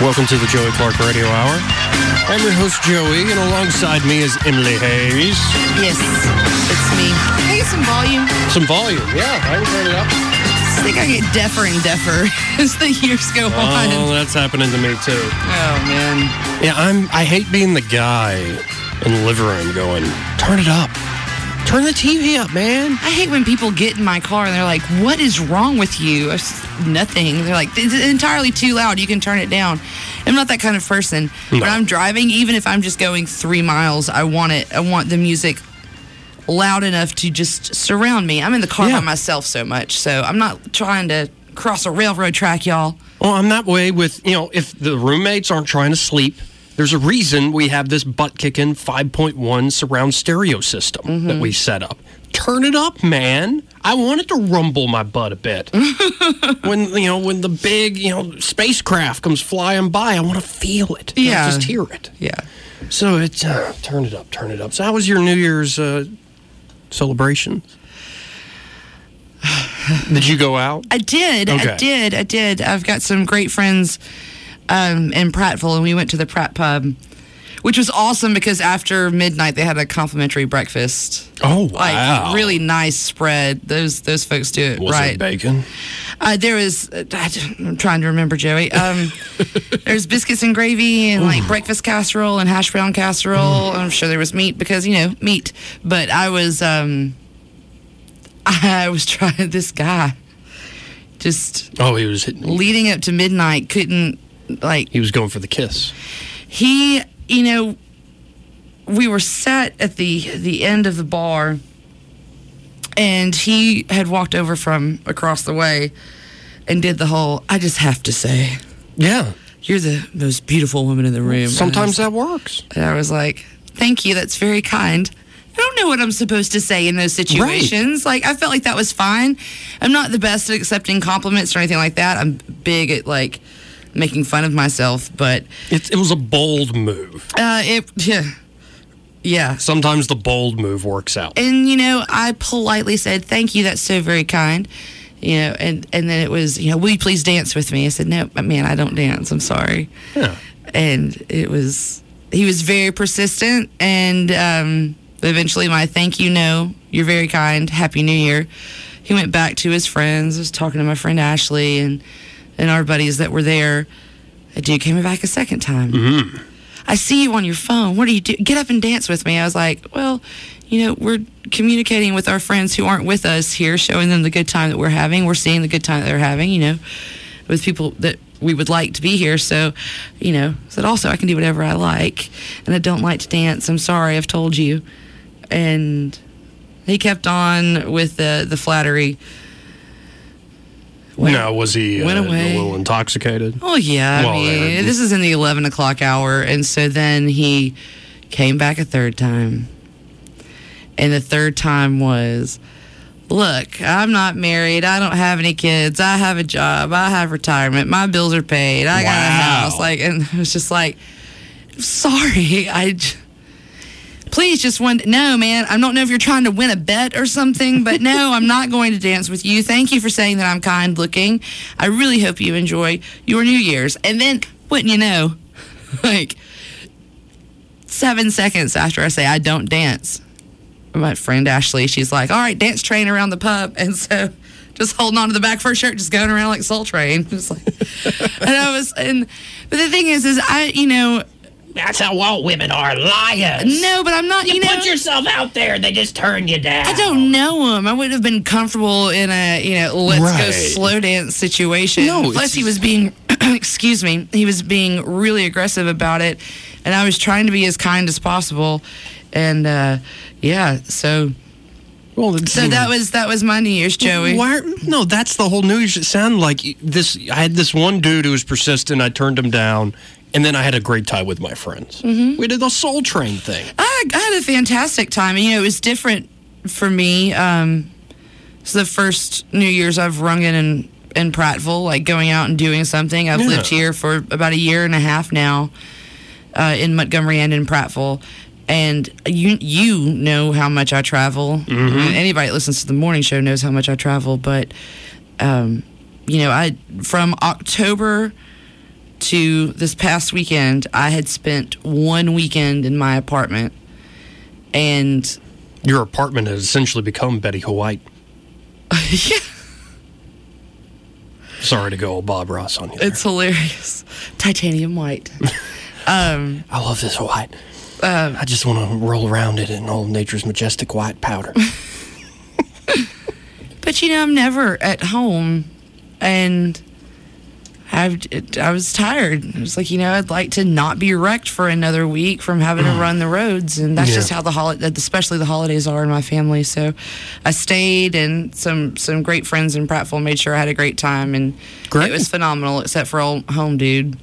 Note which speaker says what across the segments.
Speaker 1: Welcome to the Joey Clark Radio Hour. I'm your host, Joey, and alongside me is Emily Hayes.
Speaker 2: Yes, it's me. Can I get some volume?
Speaker 1: Some volume, yeah. I can turn it up.
Speaker 2: I think I get deafer and deafer as the years go oh, on.
Speaker 1: Oh, that's happening to me too.
Speaker 2: Oh man.
Speaker 1: Yeah, I'm. I hate being the guy in the living room going, "Turn it up, turn the TV up, man."
Speaker 2: I hate when people get in my car and they're like, "What is wrong with you?" I Nothing. They're like, "It's entirely too loud. You can turn it down." I'm not that kind of person.
Speaker 1: No.
Speaker 2: When I'm driving, even if I'm just going three miles, I want it. I want the music loud enough to just surround me. I'm in the car
Speaker 1: Yeah.
Speaker 2: by myself so much, so I'm not trying to cross a railroad track, y'all.
Speaker 1: Well, I'm that way with you know if the roommates aren't trying to sleep. There's a reason we have this butt kicking 5.1 surround stereo system that we set up. Turn it up, man. I want it to rumble my butt a bit. when you know when the big you know spacecraft comes flying by, I want to feel it. not
Speaker 2: Yeah.
Speaker 1: just hear it.
Speaker 2: Yeah.
Speaker 1: So it's uh, turn it up, turn it up. So how was your New Year's uh, celebration? Did you go out?
Speaker 2: I did. I did. I did. I've got some great friends um, in Prattville, and we went to the Pratt Pub, which was awesome because after midnight they had a complimentary breakfast.
Speaker 1: Oh
Speaker 2: Like
Speaker 1: wow!
Speaker 2: really nice spread. Those those folks do it
Speaker 1: Was
Speaker 2: right.
Speaker 1: it bacon?
Speaker 2: Uh, there was. Uh, I'm trying to remember, Joey. Um, there's biscuits and gravy and like breakfast casserole and hash brown casserole. I'm sure there was meat because you know meat. But I was um, I was trying this guy. Just
Speaker 1: Oh, he was hitting.
Speaker 2: leading up to midnight, couldn't like
Speaker 1: He was going for the kiss.
Speaker 2: he you know we were sat at the the end of the bar and he had walked over from across the way and did the whole i just have to say
Speaker 1: Yeah.
Speaker 2: you're the most beautiful woman in the room
Speaker 1: Sometimes
Speaker 2: and
Speaker 1: that works.
Speaker 2: And I was like thank you that's very kind I don't know what I'm supposed to say in those situations. Like I felt like that was fine. I'm not the best at accepting compliments or anything like that. I'm big at like making fun of myself, but
Speaker 1: It, it was a bold move.
Speaker 2: uh, it yeah, yeah.
Speaker 1: Sometimes the bold move works out.
Speaker 2: And you know, I politely said, "Thank you. That's so very kind." You know, and and then it was, you know, will you please dance with me? I said, "No, man, I don't dance. I'm sorry."
Speaker 1: Yeah.
Speaker 2: And it was he was very persistent, and um, eventually, my thank you, no, you're very kind. Happy New Year. He went back to his friends. I was talking to my friend Ashley and and our buddies that were there. A dude came back a second time.
Speaker 1: Mm-hmm.
Speaker 2: I see you on your phone. What do you do? Get up and dance with me. I was like, well, you know, we're communicating with our friends who aren't with us here, showing them the good time that we're having. We're seeing the good time that they're having, you know, with people that we would like to be here. So, you know, I said also I can do whatever I like, and I don't like to dance. I'm sorry, I've told you. And he kept on with the the flattery. Went-
Speaker 1: now, was he uh,
Speaker 2: went away.
Speaker 1: a little intoxicated?
Speaker 2: Oh yeah,
Speaker 1: Well,
Speaker 2: I mean,
Speaker 1: uh,
Speaker 2: this is in the eleven o'clock hour, and so then he came back a third time, and the third time was, "Look, I'm not married. I don't have any kids. I have a job. I have retirement. My bills are paid. I got a house." Like, and it was just like, "Sorry, I." j- Please just one. No, man. I don't know if you're trying to win a bet or something, but no, I'm not going to dance with you. Thank you for saying that I'm kind looking. I really hope you enjoy your New Year's. And then, wouldn't you know, like seven seconds after I say I don't dance, my friend Ashley, she's like, "All right, dance train around the pub," and so. Just holding on to the back of her shirt, just going around like Soul Train. Just like, and I was, and but the thing is, is I, you know,
Speaker 3: That's how all women are liars.
Speaker 2: no, but I'm not. You,
Speaker 3: You,
Speaker 2: know,
Speaker 3: put yourself out there, they just turn you down.
Speaker 2: I don't know him. I wouldn't have been comfortable in a you know let's go slow dance situation.
Speaker 1: No,
Speaker 2: Plus,
Speaker 1: it's-
Speaker 2: he was being excuse me, he was being really aggressive about it, and I was trying to be as kind as possible. and uh, yeah, so
Speaker 1: Well, it's,
Speaker 2: so that was that was my New Year's, Joey.
Speaker 1: Why, no, that's the whole New Year's. It sounded like this. I had this one dude who was persistent. I turned him down, and then I had a great time with my friends.
Speaker 2: Mm-hmm.
Speaker 1: We did the Soul Train thing.
Speaker 2: I, I had a fantastic time. You know, it was different for me. Um, it's the first New Year's I've rung in, in in Prattville, like going out and doing something. I've
Speaker 1: Yeah.
Speaker 2: lived here for about a year and a half now, uh, in Montgomery and in Prattville. And you you know how much I travel.
Speaker 1: Mm-hmm.
Speaker 2: Anybody that listens to the morning show knows how much I travel. But um, you know, I from October to this past weekend, I had spent one weekend in my apartment, and
Speaker 1: Your apartment has essentially become Betty White.
Speaker 2: yeah,
Speaker 1: Sorry to go Bob Ross on you. there.
Speaker 2: it's hilarious. Titanium white. um,
Speaker 1: I love this white.
Speaker 2: uh,
Speaker 1: I just want to roll around it in all nature's majestic white powder.
Speaker 2: but you know, I'm never at home, and I I was tired. It was like you know, I'd like to not be wrecked for another week from having to run the roads, and that's
Speaker 1: Yeah.
Speaker 2: just how the holiday, especially the holidays, are in my family. So, I stayed, and some some great friends in Prattville made sure I had a great time, and
Speaker 1: Great.
Speaker 2: it was phenomenal. Except for old home dude,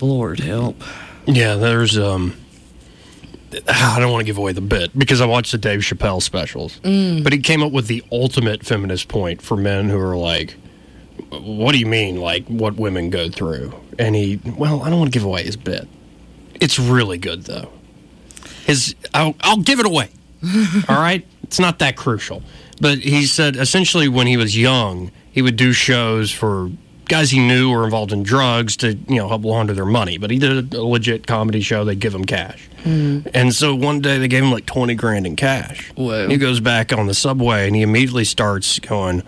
Speaker 2: Lord help.
Speaker 1: yeah, there's um. I don't want to give away the bit because I watched the Dave Chappelle specials, but he came up with the ultimate feminist point for men who are like, "What do you mean, like what women go through?" And he, well, I don't want to give away his bit. It's really good though. His, I'll, I'll give it away. All right, it's not that crucial. But he said essentially when he was young, he would do shows for guys he knew were involved in drugs to you know help launder their money. But he did a legit comedy show; they'd give him cash. Hmm. And so one day they gave him like twenty grand in cash.
Speaker 2: Whoa.
Speaker 1: He goes back on the subway and he immediately starts going,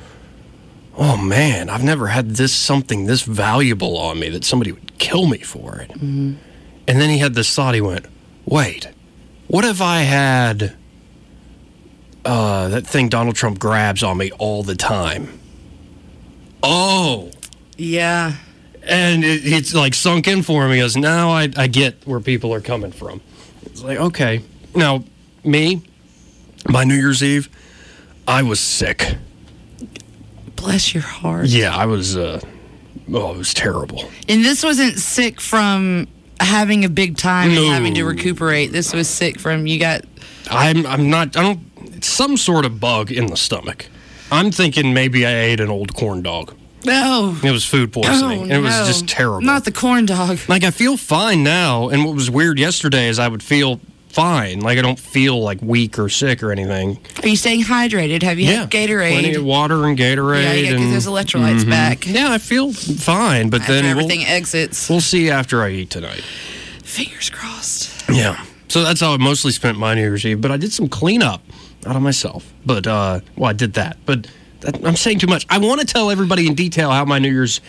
Speaker 1: "Oh man, I've never had this something this valuable on me that somebody would kill me for it." And then he had this thought. He went, "Wait, what if I had uh, that thing Donald Trump grabs on me all the time?" Oh,
Speaker 2: Yeah,
Speaker 1: and it, it's like sunk in for him. He goes, "Now I, I get where people are coming from." It's like, okay, now me, my New Year's Eve, I was sick.
Speaker 2: Bless your heart.
Speaker 1: Yeah, I was. Uh, oh, it was terrible.
Speaker 2: And this wasn't sick from having a big time
Speaker 1: No.
Speaker 2: and having to recuperate. This was sick from you got
Speaker 1: I'm. I'm not. I don't. It's some sort of bug in the stomach. I'm thinking maybe I ate an old corn dog.
Speaker 2: No.
Speaker 1: It was food poisoning.
Speaker 2: oh
Speaker 1: and it was just terrible.
Speaker 2: Not the corn dog.
Speaker 1: like I feel fine now, and what was weird yesterday is I would feel fine. Like I don't feel like weak or sick or anything.
Speaker 2: Are you staying hydrated? Have you
Speaker 1: yeah,
Speaker 2: had Gatorade?
Speaker 1: Plenty of water and Gatorade.
Speaker 2: Yeah, you gotta get
Speaker 1: and,
Speaker 2: those electrolytes
Speaker 1: Mhm.
Speaker 2: back.
Speaker 1: Yeah, I feel fine, but
Speaker 2: After
Speaker 1: then we'll,
Speaker 2: everything exits.
Speaker 1: we'll see after I eat tonight.
Speaker 2: Fingers crossed.
Speaker 1: Yeah. So that's how I mostly spent my New Year's Eve. But I did some cleanup out of myself. But, uh, well, I did that. But that, I'm saying too much. I want to tell everybody in detail how my New Year's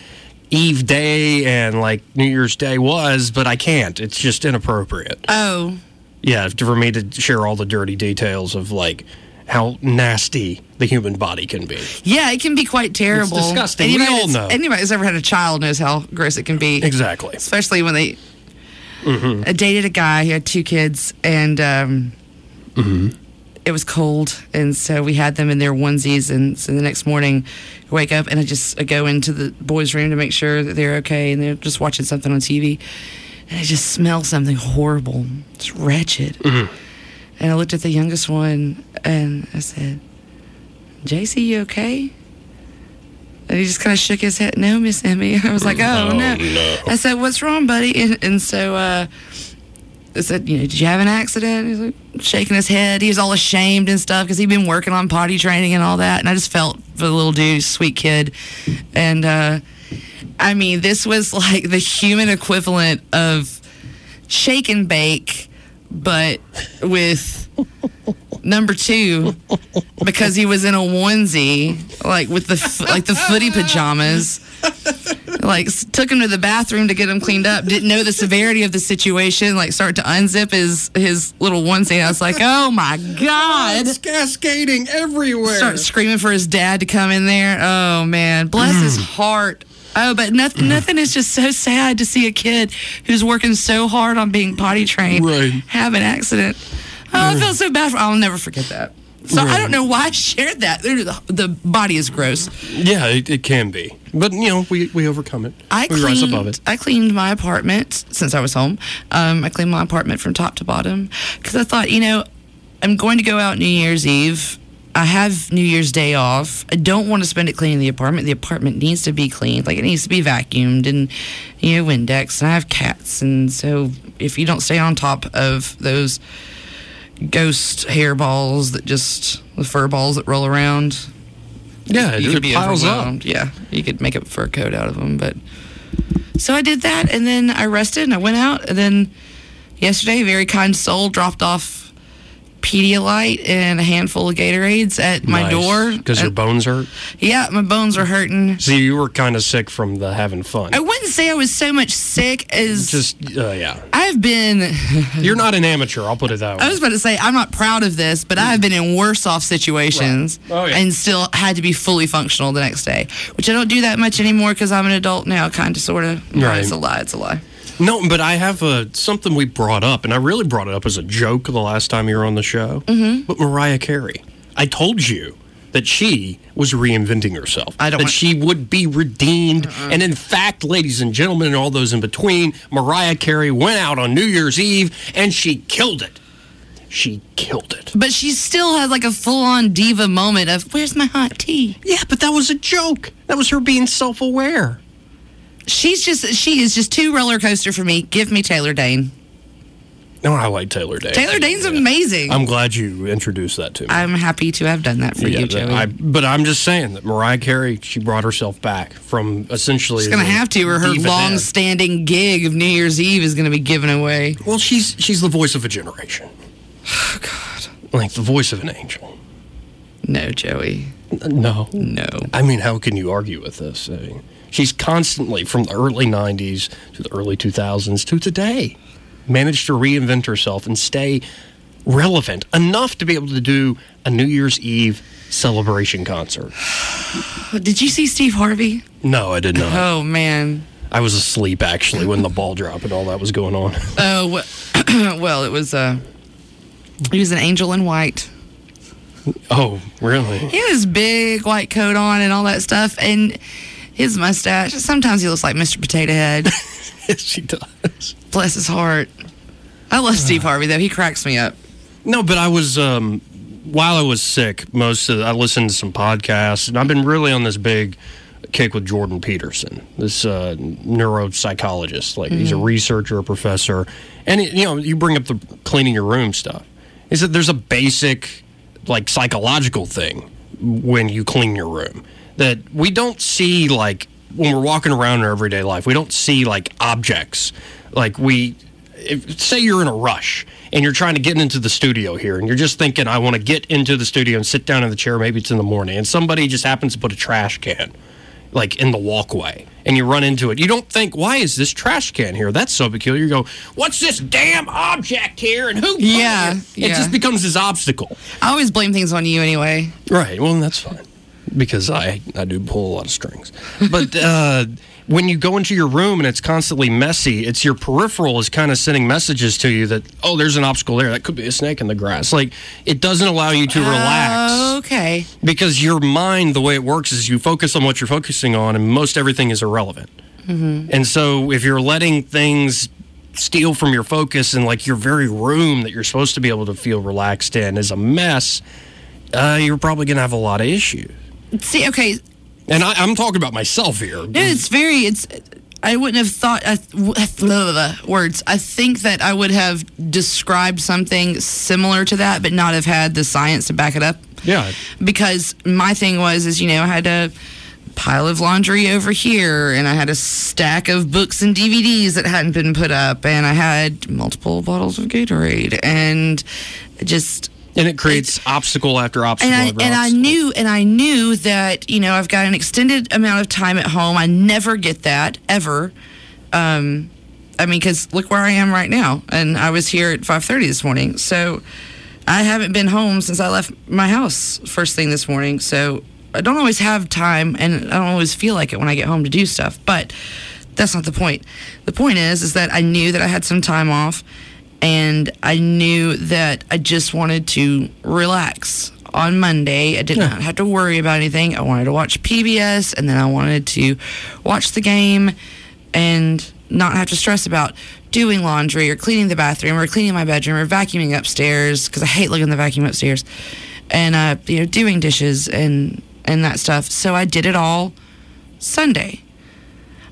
Speaker 1: Eve day and like New Year's Day was, but I can't. It's just inappropriate.
Speaker 2: Oh,
Speaker 1: Yeah, for me to share all the dirty details of like how nasty the human body can be.
Speaker 2: yeah, it can be quite terrible.
Speaker 1: disgusting. We
Speaker 2: Anybody
Speaker 1: all
Speaker 2: that's-
Speaker 1: know.
Speaker 2: Anybody who's ever had a child knows how gross it can be.
Speaker 1: Exactly.
Speaker 2: especially when they
Speaker 1: Mm-hmm.
Speaker 2: I dated a guy who had two kids and um
Speaker 1: Mm-hmm.
Speaker 2: it was cold and so we had them in their onesies and so the next morning I wake up and I just I go into the boys room to make sure that they're okay and they're just watching something on TV and I just smell something horrible it's wretched
Speaker 1: Mm-hmm.
Speaker 2: and I looked at the youngest one and I said JC you okay and he just kind of shook his head. No, Miss Emmy. I was like, oh, no. I said, what's wrong, buddy? And, and so uh, I said, you know, did you have an accident? He's like shaking his head. He was all ashamed and stuff because he'd been working on potty training and all that. And I just felt for the little dude, sweet kid. And uh, I mean, this was like the human equivalent of shake and bake, but with number two because he was in a onesie, like with the like the footy pajamas. Like took him to the bathroom to get him cleaned up. Didn't know the severity of the situation. Like start to unzip his his little onesie. And I was like, oh my god!
Speaker 1: It's cascading everywhere.
Speaker 2: Start screaming for his dad to come in there. Oh man, bless his
Speaker 1: Mm.
Speaker 2: heart. Oh, but nothing, nothing is just so sad to see a kid who's working so hard on being potty trained
Speaker 1: Right.
Speaker 2: have an accident. Oh, I feel so bad. For, I'll never forget that. So I don't know why I shared that. The, the body is gross.
Speaker 1: Yeah, it, it can be, but you know we we overcome it.
Speaker 2: I
Speaker 1: we rise above
Speaker 2: cleaned.
Speaker 1: it.
Speaker 2: I cleaned my apartment since I was home. Um, I cleaned my apartment from top to bottom because I thought, you know, I'm going to go out New Year's Eve. I have New Year's Day off. I don't want to spend it cleaning the apartment. The apartment needs to be cleaned. Like it needs to be vacuumed and you know Windex. And I have cats, and so if you don't stay on top of those ghost hair balls that just the fur balls that roll around,
Speaker 1: Yeah,
Speaker 2: you could be
Speaker 1: piles up.
Speaker 2: Yeah, you could make a fur coat out of them. But so I did that, and then I rested, and I went out, and then yesterday, a very kind soul dropped off Pedialyte and a handful of Gatorades at my door.
Speaker 1: because your bones hurt.
Speaker 2: yeah, my bones were hurting.
Speaker 1: See, you were kind of sick from the having fun.
Speaker 2: I wouldn't say I was so much sick as
Speaker 1: Just uh, yeah,
Speaker 2: I've been.
Speaker 1: you're not an amateur. I'll put it that way.
Speaker 2: I was about to say I'm not proud of this, but I have been in worse off situations
Speaker 1: Right. Oh, yeah.
Speaker 2: and still had to be fully functional the next day, which I don't do that much anymore because I'm an adult now, kind of, sort of.
Speaker 1: Right.
Speaker 2: It's a lie. It's a lie.
Speaker 1: No, but I have uh, something we brought up, and I really brought it up as a joke the last time you were on the show. Mm-hmm. But Mariah Carey, I told you that she was reinventing herself.
Speaker 2: I don't
Speaker 1: that
Speaker 2: want-
Speaker 1: she would be redeemed, and in fact, ladies and gentlemen, and all those in between, Mariah Carey went out on New Year's Eve and she killed it. She killed it.
Speaker 2: But she still had like a full on diva moment of, where's my hot tea?
Speaker 1: Yeah, but that was a joke. That was her being self-aware.
Speaker 2: She's just, she is just too roller coaster for me. Give me Taylor Dayne.
Speaker 1: No, I like Taylor Dayne.
Speaker 2: Taylor Dayne's amazing.
Speaker 1: I'm glad you introduced that to me.
Speaker 2: I'm happy to have done that for you,
Speaker 1: that-
Speaker 2: Joey.
Speaker 1: I, but I'm just saying that Mariah Carey, she brought herself back from essentially.
Speaker 2: She's gonna have to, or her long-standing gig of New Year's Eve is gonna be given away.
Speaker 1: Well, she's she's the voice of a generation.
Speaker 2: Oh God,
Speaker 1: Like the voice of an angel.
Speaker 2: no, Joey,
Speaker 1: No,
Speaker 2: no.
Speaker 1: I mean, how can you argue with this? I mean, she's constantly from the early '90s to the early 2000s to today, managed to reinvent herself and stay relevant enough to be able to do a New Year's Eve celebration concert.
Speaker 2: Did you see Steve Harvey?
Speaker 1: No, I did not.
Speaker 2: Oh man.
Speaker 1: I was asleep actually when the ball drop and all that was going on.
Speaker 2: Oh well, it was uh, he was an angel in white.
Speaker 1: Oh, really?
Speaker 2: He had his big white coat on and all that stuff, and his mustache. Sometimes he looks like Mr. Potato Head.
Speaker 1: yes, she does.
Speaker 2: Bless his heart. I love Steve Harvey though. He cracks me up.
Speaker 1: No, but I was um, while I was sick. Most of I listened to some podcasts, and I've been really on this big kick with Jordan Peterson, this uh, neuropsychologist. Like he's a researcher, a professor, and it, you know you bring up the cleaning your room stuff. Is that there's a basic like psychological thing when you clean your room that we don't see like when we're walking around in our everyday life. We don't see like objects like we if, say you're in a rush and you're trying to get into the studio here and you're just thinking i want to get into the studio and sit down in the chair maybe it's in the morning and somebody just happens to put a trash can like in the walkway and you run into it you don't think why is this trash can here that's so peculiar you go what's this damn object here and who
Speaker 2: Yeah,
Speaker 1: it? it
Speaker 2: yeah.
Speaker 1: just becomes this obstacle
Speaker 2: I always blame things on you anyway.
Speaker 1: Right. Well, that's fine because I I do pull a lot of strings. But uh, when you go into your room and it's constantly messy, it's your peripheral is kind of sending messages to you that oh, there's an obstacle there. That could be a snake in the grass. Like it doesn't allow you to relax
Speaker 2: Okay.
Speaker 1: because your mind, the way it works, is you focus on what you're focusing on, and most everything is irrelevant. And so if you're letting things steal from your focus and like your very room that you're supposed to be able to feel relaxed in is a mess, uh, you're probably going to have a lot of issues.
Speaker 2: See, okay,
Speaker 1: And I, I'm talking about myself here.
Speaker 2: No, it's very. It's. I wouldn't have thought. W- blah, blah, blah, words. I think that I would have described something similar to that, but not have had the science to back it up.
Speaker 1: Yeah.
Speaker 2: Because my thing was, is you know, I had a pile of laundry over here, and I had a stack of books and DVDs that hadn't been put up, and I had multiple bottles of Gatorade, and just
Speaker 1: And it creates obstacle after obstacle
Speaker 2: and I,
Speaker 1: after
Speaker 2: and I knew and I knew that you know I've got an extended amount of time at home. I never get that ever. Um, I mean, because look where I am right now, and I was here at five thirty this morning. So I haven't been home since I left my house first thing this morning. So I don't always have time, and I don't always feel like it when I get home to do stuff. But that's not the point. The point is, is that I knew that I had some time off, and I knew that I just wanted to relax on Monday. I did not have to worry about anything. I wanted to watch PBS and then I wanted to watch the game and not have to stress about doing laundry or cleaning the bathroom or cleaning my bedroom or vacuuming upstairs because I hate looking at the vacuum upstairs and uh, you know doing dishes and and that stuff. So I did it all Sunday.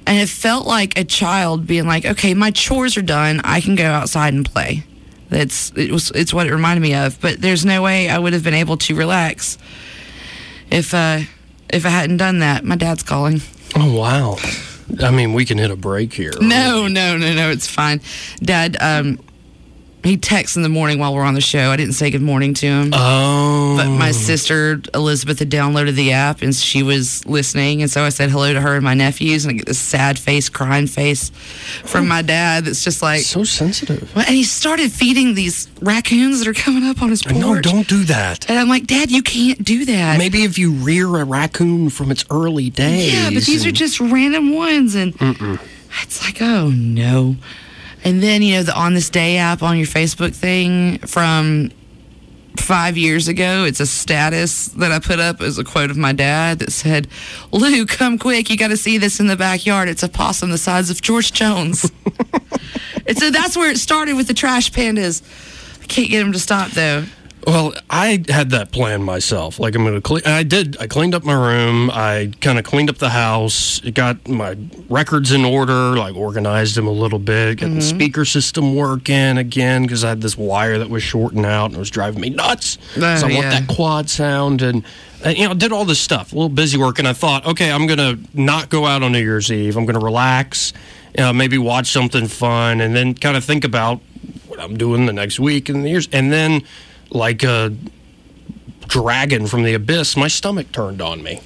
Speaker 2: And it felt like a child being like, "Okay, my chores are done. I can go outside and play." That's it was it's what it reminded me of. But there's no way I would have been able to relax if uh if I hadn't done that. My dad's calling.
Speaker 1: Oh wow. I mean, we can hit a break here.
Speaker 2: No, no, no, no. It's fine. Dad, um, he texts in the morning while we're on the show. I didn't say good morning to him.
Speaker 1: Oh.
Speaker 2: But my sister Elizabeth had downloaded the app and she was listening, and so I said hello to her and my nephews, and I get this sad face, crying face from my dad. That's just like
Speaker 1: so sensitive.
Speaker 2: Well, and he started feeding these raccoons that are coming up on his porch.
Speaker 1: No, don't do that.
Speaker 2: And I'm like, Dad, you can't do that.
Speaker 1: Maybe if you rear a raccoon from its early days.
Speaker 2: Yeah, but these are just random ones, and
Speaker 1: Mm-mm.
Speaker 2: it's like, oh no. And then you know the on this day app on your Facebook thing from five years ago. It's a status that I put up as a quote of my dad that said, "Lou, come quick! You got to see this in the backyard. It's a possum the size of George Jones." and so that's where it started with the trash pandas. I can't get him to stop though.
Speaker 1: Well, I had that plan myself. Like I'm going to clean. I did. I cleaned up my room. I kind of cleaned up the house. Got my records in order. Like organized them a little bit. Got the speaker system working again because I had this wire that was shorting out and it was driving me nuts.
Speaker 2: Oh,
Speaker 1: so I want that quad sound and. uh, you know, did all this stuff. A little busy work, and I thought, okay, I'm gonna not go out on New Year's Eve. I'm gonna relax, uh, maybe watch something fun, and then kind of think about what I'm doing the next week and the years. And then, like a dragon from the abyss, my stomach turned on me.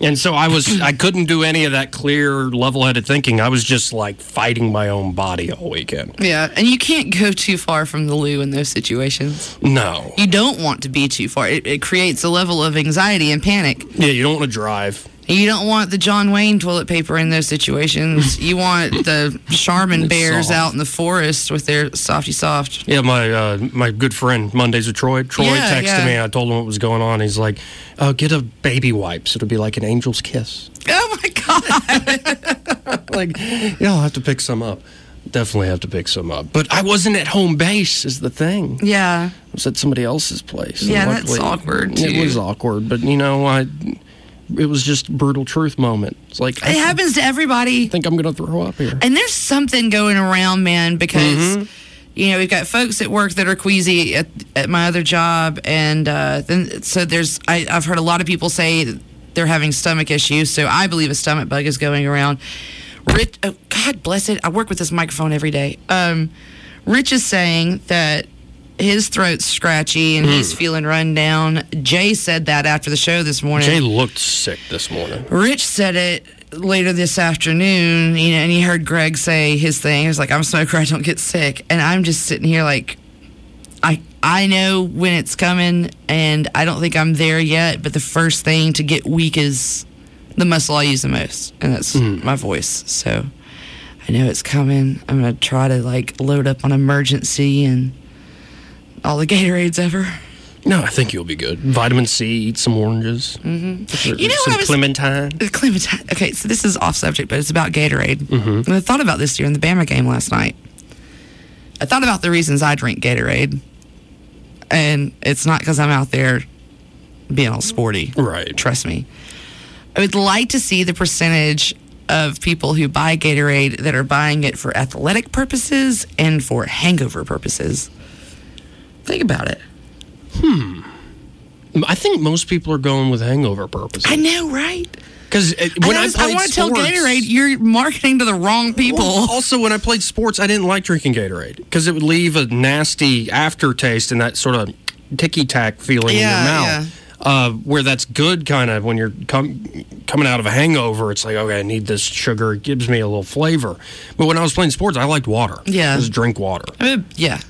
Speaker 1: And so I was, I couldn't do any of that clear, level headed thinking. I was just like fighting my own body all weekend.
Speaker 2: Yeah, and you can't go too far from the loo in those situations.
Speaker 1: No.
Speaker 2: You don't want to be too far. It, it creates a level of anxiety and panic.
Speaker 1: Yeah, you don't want to drive.
Speaker 2: You don't want the John Wayne toilet paper in those situations. you want the Charmin bears
Speaker 1: soft.
Speaker 2: out in the forest with their softy soft.
Speaker 1: Yeah, my uh, my good friend Mondays with Troy. Troy
Speaker 2: Yeah,
Speaker 1: texted
Speaker 2: yeah.
Speaker 1: me. I told him what was going on. He's like, "Oh, get a baby wipes. It'll be like an angel's kiss."
Speaker 2: Oh my god!
Speaker 1: like, yeah, I'll have to pick some up. Definitely have to pick some up. But I wasn't at home base. Is the thing.
Speaker 2: yeah,
Speaker 1: I was at somebody else's place.
Speaker 2: Yeah,
Speaker 1: And
Speaker 2: that's awkward,
Speaker 1: It was awkward, but you know, I. It was just brutal truth moment. It's like I
Speaker 2: it happens to everybody.
Speaker 1: I think I'm gonna throw up here.
Speaker 2: And there's something going around, man, because
Speaker 1: Mm-hmm.
Speaker 2: you know we've got folks at work that are queasy at, at my other job, and uh, then so there's I, I've heard a lot of people say they're having stomach issues. So I believe a stomach bug is going around. Rich, oh, God bless it. I work with this microphone every day. Um, Rich is saying that his throat's scratchy and hmm. he's feeling run down. Jay said that after the show this morning.
Speaker 1: Jay looked sick this morning.
Speaker 2: Rich said it later this afternoon, you know, and he heard Greg say his thing. He was like, "I'm a smoker, I don't get sick," and I'm just sitting here like, I I know when it's coming, and I don't think I'm there yet. But the first thing to get weak is the muscle I use the most, and that's hmm. my voice. So I know it's coming. I'm gonna try to like load up on Emergen-C and all the Gatorades ever.
Speaker 1: No, I think you'll be good. Vitamin C, eat some oranges. Mm-hmm.
Speaker 2: You know
Speaker 1: some
Speaker 2: what I was-
Speaker 1: clementine.
Speaker 2: Uh, Clementine. Okay, so this is off subject, but it's about Gatorade. And I thought about this during the Bama game last night. I thought about the reasons I drink Gatorade, and it's not because I'm out there being all sporty.
Speaker 1: Right.
Speaker 2: Trust me. I would like to see the percentage of people who buy Gatorade that are buying it for athletic purposes and for hangover purposes. Think about it. Hmm.
Speaker 1: I think most people are going with hangover purposes.
Speaker 2: I know, right?
Speaker 1: Because when
Speaker 2: I,
Speaker 1: I, played
Speaker 2: want to tell Gatorade you're marketing to the wrong people.
Speaker 1: Well, also, when I played sports, I didn't like drinking Gatorade because it would leave a nasty aftertaste and that sort of ticky tack feeling
Speaker 2: Yeah,
Speaker 1: in your mouth. Uh, where that's good, kind of when you're com- coming out of a hangover, it's like okay, I need this sugar. It gives me a little flavor. But when I was playing sports, I liked water.
Speaker 2: Yeah.
Speaker 1: just drink water.
Speaker 2: Uh, yeah.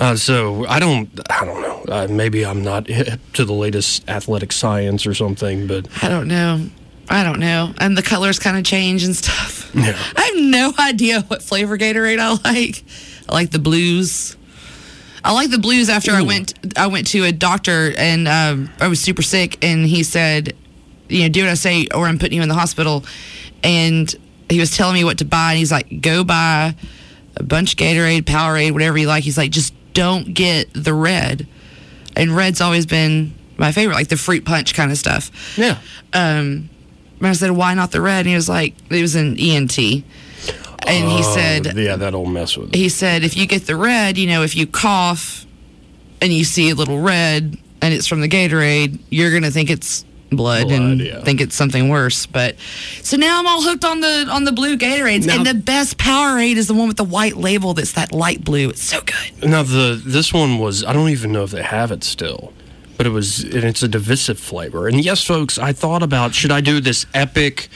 Speaker 1: Uh, so I don't, I don't know. Uh, maybe I'm not to the latest athletic science or something, but
Speaker 2: I don't know. I don't know. And the colors kind of change and stuff.
Speaker 1: Yeah.
Speaker 2: I have no idea what flavor Gatorade I like. I like the blues. I like the blues after I went I went to a doctor and um, I was super sick and he said, you know, do what I say or I'm putting you in the hospital. And he was telling me what to buy and he's like, go buy a bunch of Gatorade, Powerade, whatever you like. He's like, just don't get the red. And red's always been my favorite, like the fruit punch kind of stuff.
Speaker 1: Yeah.
Speaker 2: Um, and I said, why not the red? And he was like, it was an ENT. And he said,
Speaker 1: Oh, yeah, that'll mess with it.
Speaker 2: he said, if you get the red, you know, if you cough and you see a little red and it's from the Gatorade, you're going to think it's blood, and
Speaker 1: yeah.
Speaker 2: think it's something worse. But so now I'm all hooked on the on the blue Gatorades.
Speaker 1: Now-
Speaker 2: and the best Powerade is the one with the white label that's that light blue. It's so good.
Speaker 1: Now the this one was I don't even know if they have it still, but it was and it's a divisive flavor. And yes, folks, I thought about should I do this epic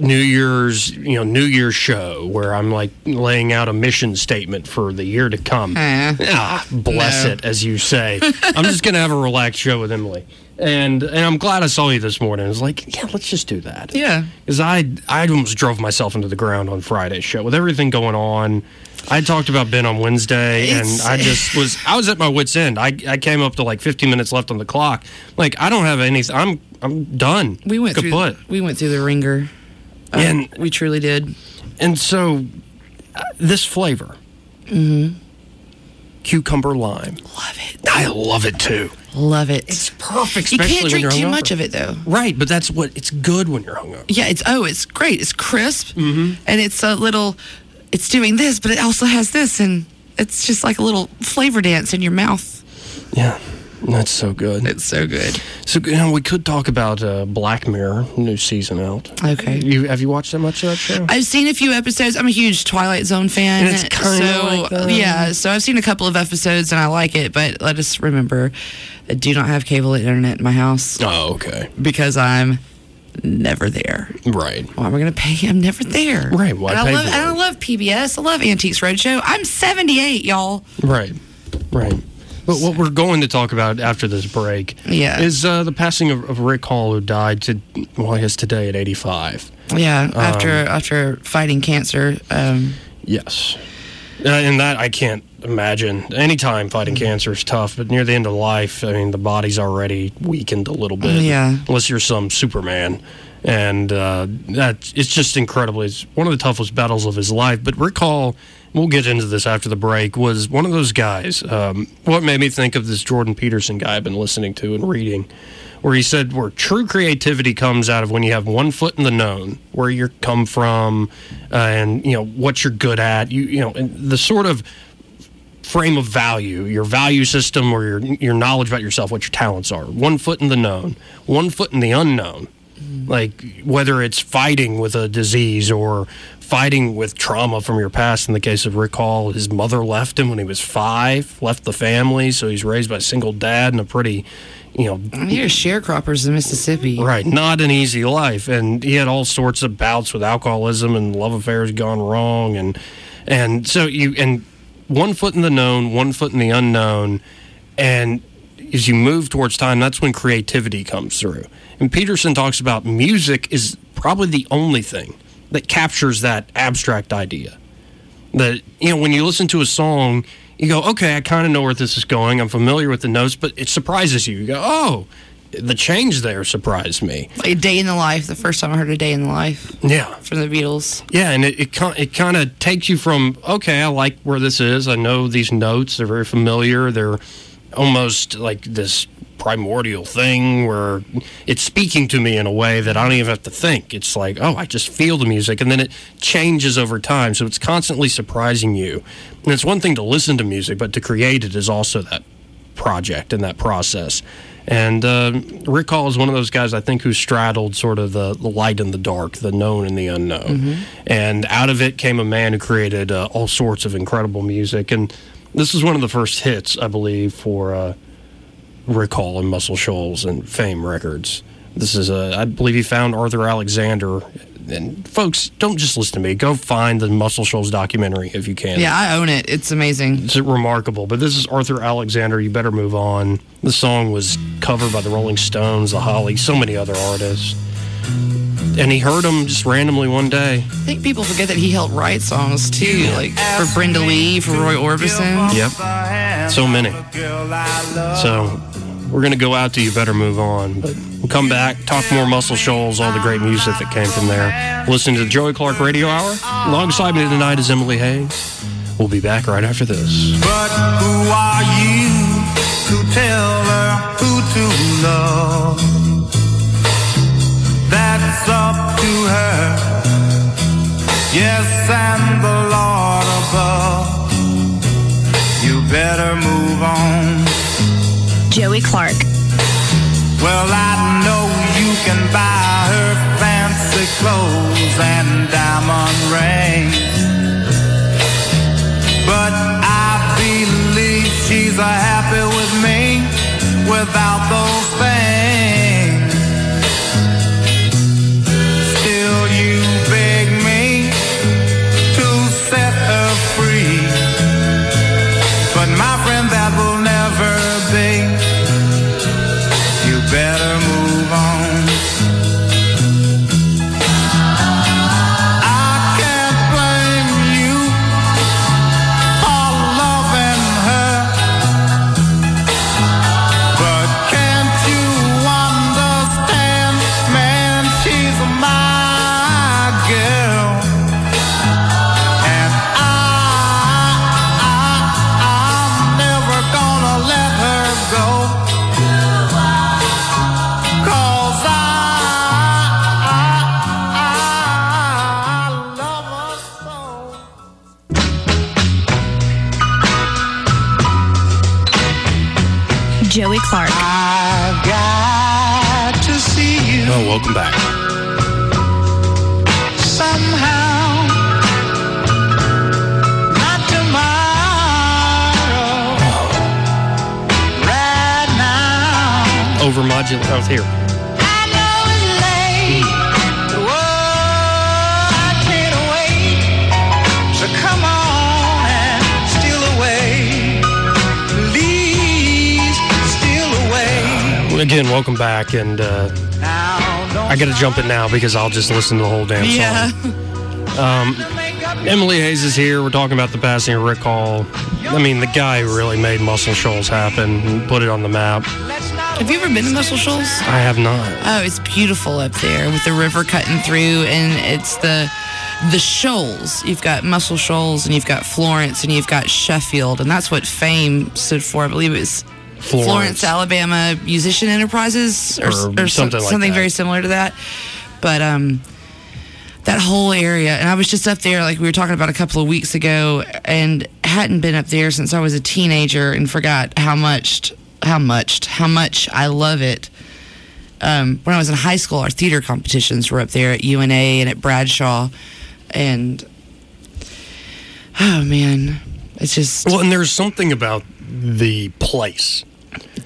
Speaker 1: New Year's you know New Year's show where I'm like laying out a mission statement for the year to come.
Speaker 2: Eh.
Speaker 1: Ah, bless
Speaker 2: No.
Speaker 1: it, as you say. I'm just gonna have a relaxed show with Emily. And and I'm glad I saw you this morning. I was like, yeah, let's just do that.
Speaker 2: Yeah.
Speaker 1: Because I, I almost drove myself into the ground on Friday's show with everything going on. I talked about Ben on Wednesday,
Speaker 2: It's-
Speaker 1: and I just was I was at my wits end. I, I came up to like 15 minutes left on the clock. Like I don't have anything. I'm I'm done.
Speaker 2: We went
Speaker 1: kaput.
Speaker 2: through we went through the ringer. Um,
Speaker 1: And-
Speaker 2: we truly did.
Speaker 1: And so, uh, this flavor, cucumber lime.
Speaker 2: Love it.
Speaker 1: I love it too.
Speaker 2: Love it.
Speaker 1: It's perfect,
Speaker 2: you can't
Speaker 1: when
Speaker 2: drink
Speaker 1: you're
Speaker 2: too much of it though.
Speaker 1: Right, but that's what it's good when you're hungover.
Speaker 2: Yeah, it's oh, it's great. It's crisp, and it's a little. It's doing this, but it also has this, and it's just like a little flavor dance in your mouth.
Speaker 1: Yeah, that's so good.
Speaker 2: It's so good.
Speaker 1: So you know, we could talk about uh, Black Mirror, new season out.
Speaker 2: Okay.
Speaker 1: You have you watched that much of that show?
Speaker 2: I've seen a few episodes. I'm a huge Twilight Zone fan.
Speaker 1: And it's kinda
Speaker 2: so
Speaker 1: like that.
Speaker 2: yeah. So I've seen a couple of episodes and I like it. But let us remember, I do not have cable internet in my house
Speaker 1: oh, okay.
Speaker 2: because I'm never there.
Speaker 1: Right.
Speaker 2: Why am I going to pay? I'm never there.
Speaker 1: Right, why
Speaker 2: and I
Speaker 1: pay
Speaker 2: love,
Speaker 1: for
Speaker 2: and I love PBS. I love Antiques Roadshow. I'm 78, y'all.
Speaker 1: Right. Right. But what we're going to talk about after this break
Speaker 2: Yeah.
Speaker 1: is uh, the passing of, of Rick Hall, who died to well, I guess today at 85.
Speaker 2: Yeah. After
Speaker 1: Um,
Speaker 2: after fighting cancer. Um,
Speaker 1: Yes. Uh, and that I can't imagine. Anytime fighting cancer is tough, but near the end of life, I mean, the body's already weakened a little bit.
Speaker 2: Yeah.
Speaker 1: Unless you're some Superman. And uh, that it's just incredible. It's one of the toughest battles of his life. But Rick Hall, we'll get into this after the break, was one of those guys. Um, what made me think of this Jordan Peterson guy I've been listening to and reading, where he said where true creativity comes out of when you have one foot in the known, where you come from, uh, and you know what you're good at. You you know the sort of frame of value, your value system, or your your knowledge about yourself, what your talents are. One foot in the known, one foot in the unknown. Like whether it's fighting with a disease or fighting with trauma from your past. In the case of Rick Hall, his mother left him when he was five, left the family, so he's raised by a single dad and a pretty, you know,
Speaker 2: here's sharecroppers in Mississippi.
Speaker 1: Right, not an easy life, and he had all sorts of bouts with alcoholism and love affairs gone wrong, and and so you and one foot in the known, one foot in the unknown, and as you move towards time, that's when creativity comes through. And Peterson talks about music is probably the only thing that captures that abstract idea. That you know, when you listen to a song, you go, okay, I kind of know where this is going. I'm familiar with the notes, but it surprises you. You go, oh, the change there surprised me.
Speaker 2: Like a day in the life. The first time I heard a day in the life
Speaker 1: Yeah,
Speaker 2: from the Beatles.
Speaker 1: yeah, and it it, it kind of takes you from okay, I like where this is. I know these notes; they're very familiar. They're almost like this primordial thing where it's speaking to me in a way that I don't even have to think. It's like, oh, I just feel the music, and then it changes over time. So it's constantly surprising you. And it's one thing to listen to music, but to create it is also that project and that process. And uh, Rick Hall is one of those guys I think who straddled sort of the, the light and the dark, the known and the unknown. And out of it came a man who created uh, all sorts of incredible music. And this is one of the first hits, I believe, for uh, Rick Hall and Muscle Shoals and Fame Records. This is, a, I believe he found Arthur Alexander. And folks, don't just listen to me. Go find the Muscle Shoals documentary if you can.
Speaker 2: Yeah, I own it. It's amazing.
Speaker 1: It's remarkable. But this is Arthur Alexander. You better move on. The song was covered by the Rolling Stones, the Hollies, so many other artists. and he heard them just randomly one day.
Speaker 2: I think people forget that he helped write songs too, like for Brenda Lee, for Roy Orbison.
Speaker 1: Yep. So many. So we're going to go out to You Better Move On. But we'll come back, talk more Muscle Shoals, all the great music that came from there. Listen to the Joey Clark Radio Hour. Alongside me tonight is Emily Hayes. We'll be back right after this.
Speaker 4: But who are you to tell her who to love? That's up to her. Yes, and the Lord above. You better move on.
Speaker 5: Joey Clark.
Speaker 4: Well, I know you can buy her fancy clothes and diamond rings. But I believe she's happy with me without those things. On and steal away. Please steal away.
Speaker 1: Again, welcome back. And uh, I got to jump it now because I'll just listen to the whole damn song.
Speaker 2: Yeah.
Speaker 4: up
Speaker 1: Emily Hayes is here. We're talking about the passing of Rick Hall. I mean, the guy who really made Muscle Shoals happen and put it on the map.
Speaker 2: Have you ever been to Muscle Shoals?
Speaker 1: I have not.
Speaker 2: Oh, it's beautiful up there with the river cutting through, and it's the the shoals. You've got Muscle Shoals, and you've got Florence, and you've got Sheffield, and that's what FAME stood for. I believe it was
Speaker 1: Florence.
Speaker 2: Florence, Alabama Musician Enterprises, or,
Speaker 1: Or
Speaker 2: or some-
Speaker 1: something like
Speaker 2: something
Speaker 1: that.
Speaker 2: very similar to that. But um, that whole area, and I was just up there, like we were talking about a couple of weeks ago, and hadn't been up there since I was a teenager, and forgot how much, how much, how much I love it um, when I was in high school, our theater competitions were up there at UNA and at Bradshaw, and oh man, it's just
Speaker 1: Well, and there's something about the place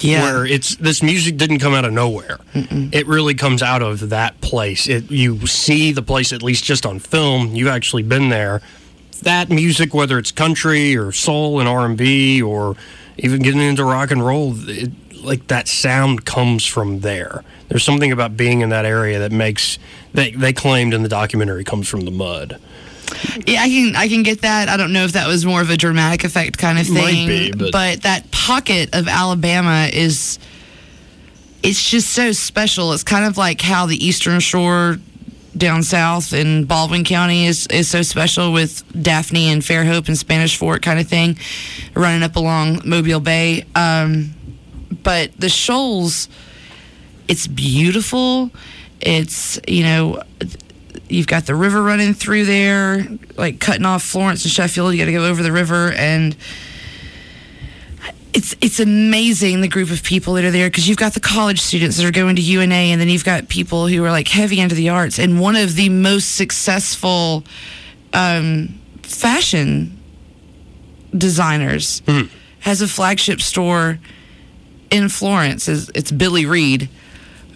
Speaker 2: yeah.
Speaker 1: where it's this music didn't come out of nowhere. It really comes out of that place. It you see the place at least just on film. You've actually been there. That music, whether it's country or soul and R and B or even getting into rock and roll, it, like that sound comes from there. There's something about being in that area that makes they they claimed in the documentary comes from the mud.
Speaker 2: Yeah, I can I can get that. I don't know if that was more of a dramatic effect kind of
Speaker 1: Might
Speaker 2: thing,
Speaker 1: be, but-
Speaker 2: that pocket of Alabama is it's just so special. It's kind of like how the Eastern Shore down south in Baldwin County is is so special with Daphne and Fairhope and Spanish Fort kind of thing, running up along Mobile Bay. Um, but the shoals, it's beautiful. It's you know you've got the river running through there, like cutting off Florence and Sheffield. You got to go over the river, and it's it's amazing the group of people that are there because you've got the college students that are going to UNA, and then you've got people who are like heavy into the arts. And one of the most successful um, fashion designers has a flagship store in Florence. It's, it's Billy Reid.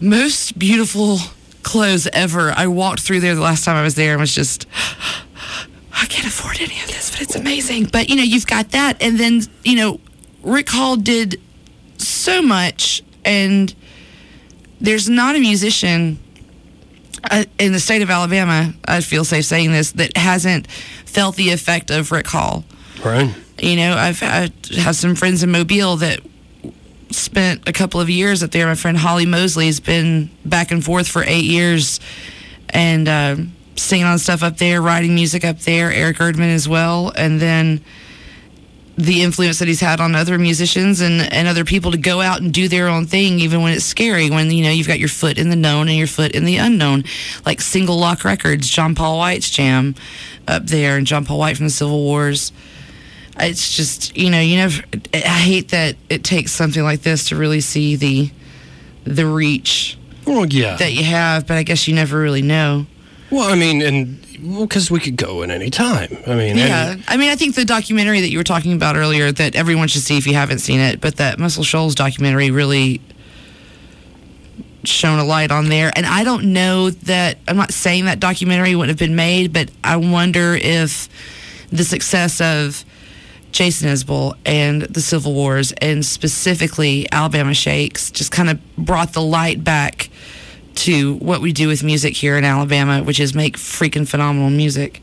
Speaker 2: Most beautiful clothes ever. I walked through there the last time I was there and was just, I can't afford any of this, but it's amazing. But you know, you've got that, and then you know, Rick Hall did so much, and there's not a musician uh, in the state of Alabama, I feel safe saying this, that hasn't felt the effect of Rick Hall.
Speaker 1: Right.
Speaker 2: You know, I've I have some friends in Mobile that spent a couple of years up there. My friend Holly Mosley has been back and forth for eight years and uh, singing on stuff up there, writing music up there. Eric Erdman as well, and then the influence that he's had on other musicians and, and other people to go out and do their own thing, even when it's scary. When you know you've got your foot in the known and your foot in the unknown, like Single Lock Records, John Paul White's jam up there, and John Paul White from the Civil Wars it's just you know you never i hate that it takes something like this to really see the the reach
Speaker 1: well yeah.
Speaker 2: that you have but i guess you never really know.
Speaker 1: Well i mean and because well, we could go at any time. I mean
Speaker 2: yeah.
Speaker 1: And,
Speaker 2: i mean i think the documentary that you were talking about earlier that everyone should see if you haven't seen it but that muscle shoals documentary really shone a light on there. And i don't know that i'm not saying that documentary wouldn't have been made but i wonder if the success of Jason Isbell and the Civil Wars, and specifically Alabama Shakes, just kind of brought the light back to what we do with music here in Alabama, which is make freaking phenomenal music.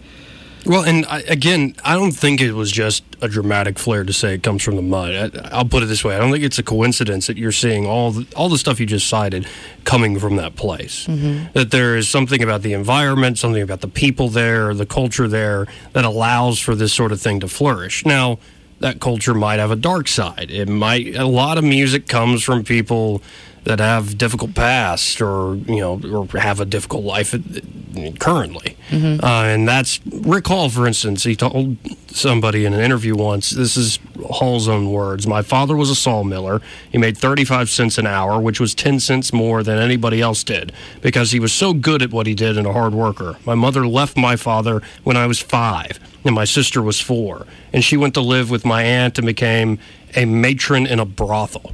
Speaker 1: Well, and I, again, I don't think it was just a dramatic flair to say it comes from the mud. I, will put it this way: I don't think it's a coincidence that you're seeing all the, all the stuff you just cited coming from that place. Mm-hmm. That there is something about the environment, something about the people there, the culture there that allows for this sort of thing to flourish. Now, that culture might have a dark side. It might a lot of music comes from people that have difficult past or you know or have a difficult life currently. Mm-hmm. uh, and that's rick hall for instance he told somebody in an interview once this is hall's own words my father was a sawmiller he made 35 cents an hour which was 10 cents more than anybody else did because he was so good at what he did and a hard worker. My mother left my father when i was five and my sister was four and she went to live with my aunt and became a matron in a brothel.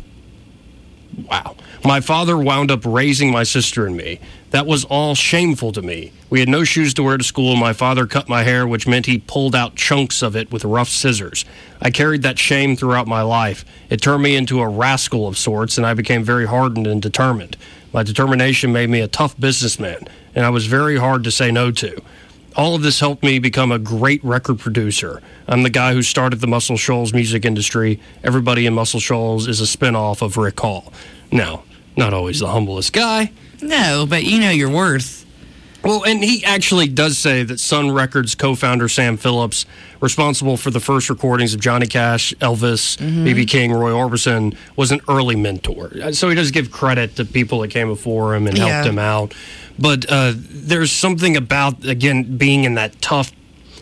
Speaker 1: Wow my father wound up raising my sister and me. That was all shameful to me. We had no shoes to wear to school. My father cut my hair, which meant he pulled out chunks of it with rough scissors. I carried that shame throughout my life. It turned me into a rascal of sorts, and I became very hardened and determined. My determination made me a tough businessman, and I was very hard to say no to. All of this helped me become a great record producer. I'm the guy who started the Muscle Shoals music industry. Everybody in Muscle Shoals is a spinoff of Rick Hall. Now, not always the humblest guy.
Speaker 2: No, but you know your worth.
Speaker 1: Well, and he actually does say that Sun Records co founder Sam Phillips, responsible for the first recordings of Johnny Cash, Elvis, mm-hmm. B.B. King, Roy Orbison, was an early mentor. So he does give credit to people that came before him and yeah. helped him out. But uh, there's something about, again, being in that tough,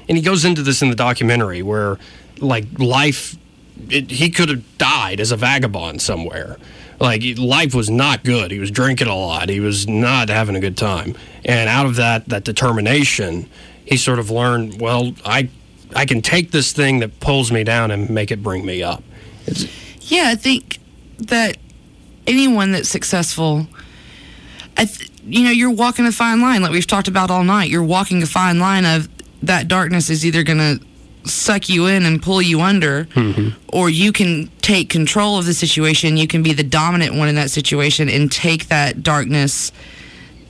Speaker 1: and he goes into this in the documentary where, like, life, it, he could have died as a vagabond somewhere like life was not good. He was drinking a lot. He was not having a good time. And out of that that determination, he sort of learned, well, I I can take this thing that pulls me down and make it bring me up. It's,
Speaker 2: yeah, I think that anyone that's successful th- you know, you're walking a fine line like we've talked about all night. You're walking a fine line of that darkness is either going to suck you in and pull you under, mm-hmm. or you can take control of the situation. You can be the dominant one in that situation and take that darkness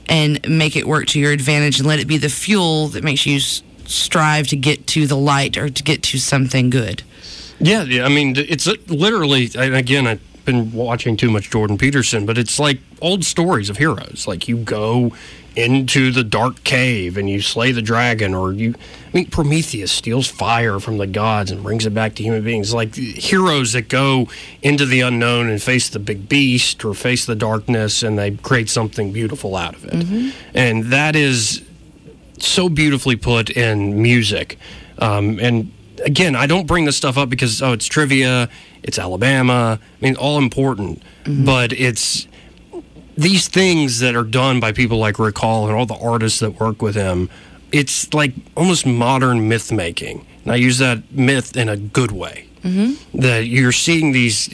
Speaker 2: and make it work to your advantage and let it be the fuel that makes you strive to get to the light or to get to something good.
Speaker 1: Yeah, yeah. I mean, it's literally, again, I've been watching too much Jordan Peterson, but it's like old stories of heroes. Like you go into the dark cave and you slay the dragon, or you. I mean, Prometheus steals fire from the gods and brings it back to human beings. Like heroes that go into the unknown and face the big beast or face the darkness, and they create something beautiful out of it. Mm-hmm. And that is so beautifully put in music. Um, and again, I don't bring this stuff up because oh, it's trivia, it's Alabama. I mean, all important, mm-hmm. but it's these things that are done by people like Rick Hall and all the artists that work with him, it's like almost modern myth making. And I use that myth in a good way. Mm-hmm. That you're seeing these,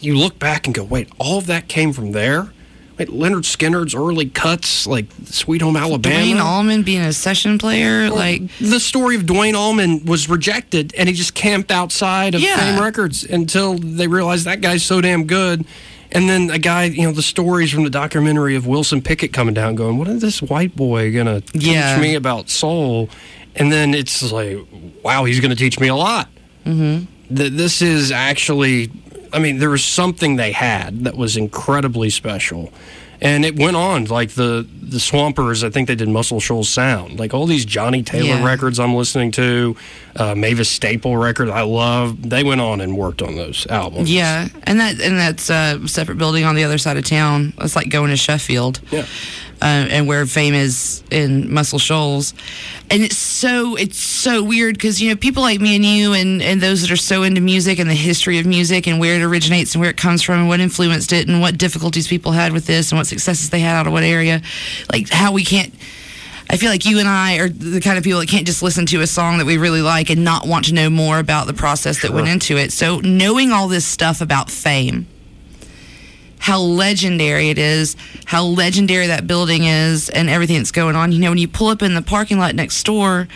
Speaker 1: you look back and go, wait, all of that came from there? Wait, Lynyrd Skynyrd's early cuts, like Sweet Home Alabama.
Speaker 2: Duane Allman being a session player, like
Speaker 1: the story of Duane Allman was rejected, and he just camped outside of
Speaker 2: Yeah.
Speaker 1: Fame Records until they realized that guy's so damn good. And then a guy, you know, the stories from the documentary of Wilson Pickett coming down, going, "What is this white boy gonna
Speaker 2: Yeah.
Speaker 1: teach me about soul?" And then it's like, "Wow, he's gonna teach me a lot."
Speaker 2: mm-hmm.
Speaker 1: Th- This is actually, I mean, there was something they had that was incredibly special. And it went on like the the Swampers. I think they did Muscle Shoals Sound, like all these Johnnie Taylor
Speaker 2: Yeah.
Speaker 1: records I'm listening to, uh, Mavis Staple record I love. They went on and worked on those albums.
Speaker 2: Yeah, and that and that's a separate building on the other side of town. It's like going to Sheffield.
Speaker 1: Yeah.
Speaker 2: Uh, and where fame is in Muscle Shoals, and it's so it's so weird because you know people like me and you and and those that are so into music and the history of music and where it originates and where it comes from and what influenced it and what difficulties people had with this and what successes they had out of what area, like how we can't I feel like you and I are the kind of people that can't just listen to a song that we really like and not want to know more about the process that went into it. So knowing all this stuff about fame, how legendary it is, how legendary that building is, and everything that's going on. You know, when you pull up in the parking lot next door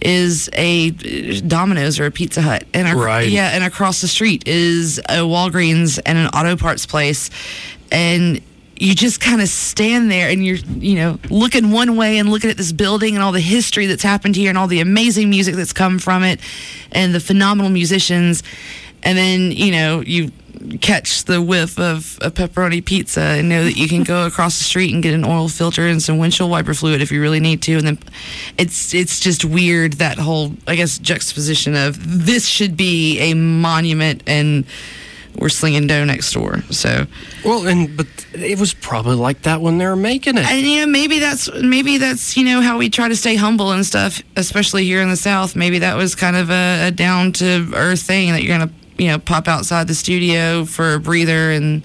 Speaker 2: is a uh, Domino's or a Pizza Hut, and ac-
Speaker 1: Right.
Speaker 2: yeah, and across the street is a Walgreens and an auto parts place, and you just kind of stand there and you're you know looking one way and looking at this building and all the history that's happened here and all the amazing music that's come from it and the phenomenal musicians. And then you know you catch the whiff of a pepperoni pizza and know that you can go across the street and get an oil filter and some windshield wiper fluid if you really need to. And then it's it's just weird that whole i guess juxtaposition of this should be a monument and we're slinging dough next door so
Speaker 1: Well, and but it was probably like that when they were making it.
Speaker 2: and you know maybe that's maybe that's you know how we try to stay humble and stuff especially here in the south maybe that was kind of a, a down to earth thing that you're gonna you know pop outside the studio for a breather and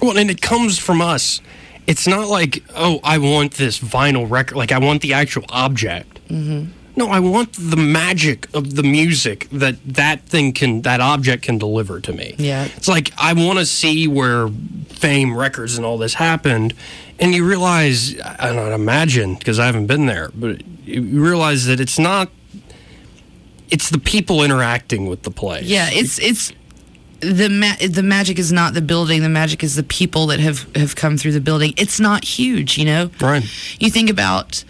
Speaker 1: Well, and it comes from us. It's not like, oh, I want this vinyl record. Like, I want the actual object.
Speaker 2: Mhm.
Speaker 1: No, I want the magic of the music that that thing can, that object can deliver to me.
Speaker 2: Yeah.
Speaker 1: It's like, I want to see where fame records and all this happened. And you realize, I don't imagine, because I haven't been there, but you realize that it's not, it's the people interacting with the place.
Speaker 2: yeah it's it's the ma- the magic is not the building the magic is the people that have have come through the building it's not huge you know
Speaker 1: Right.
Speaker 2: you think about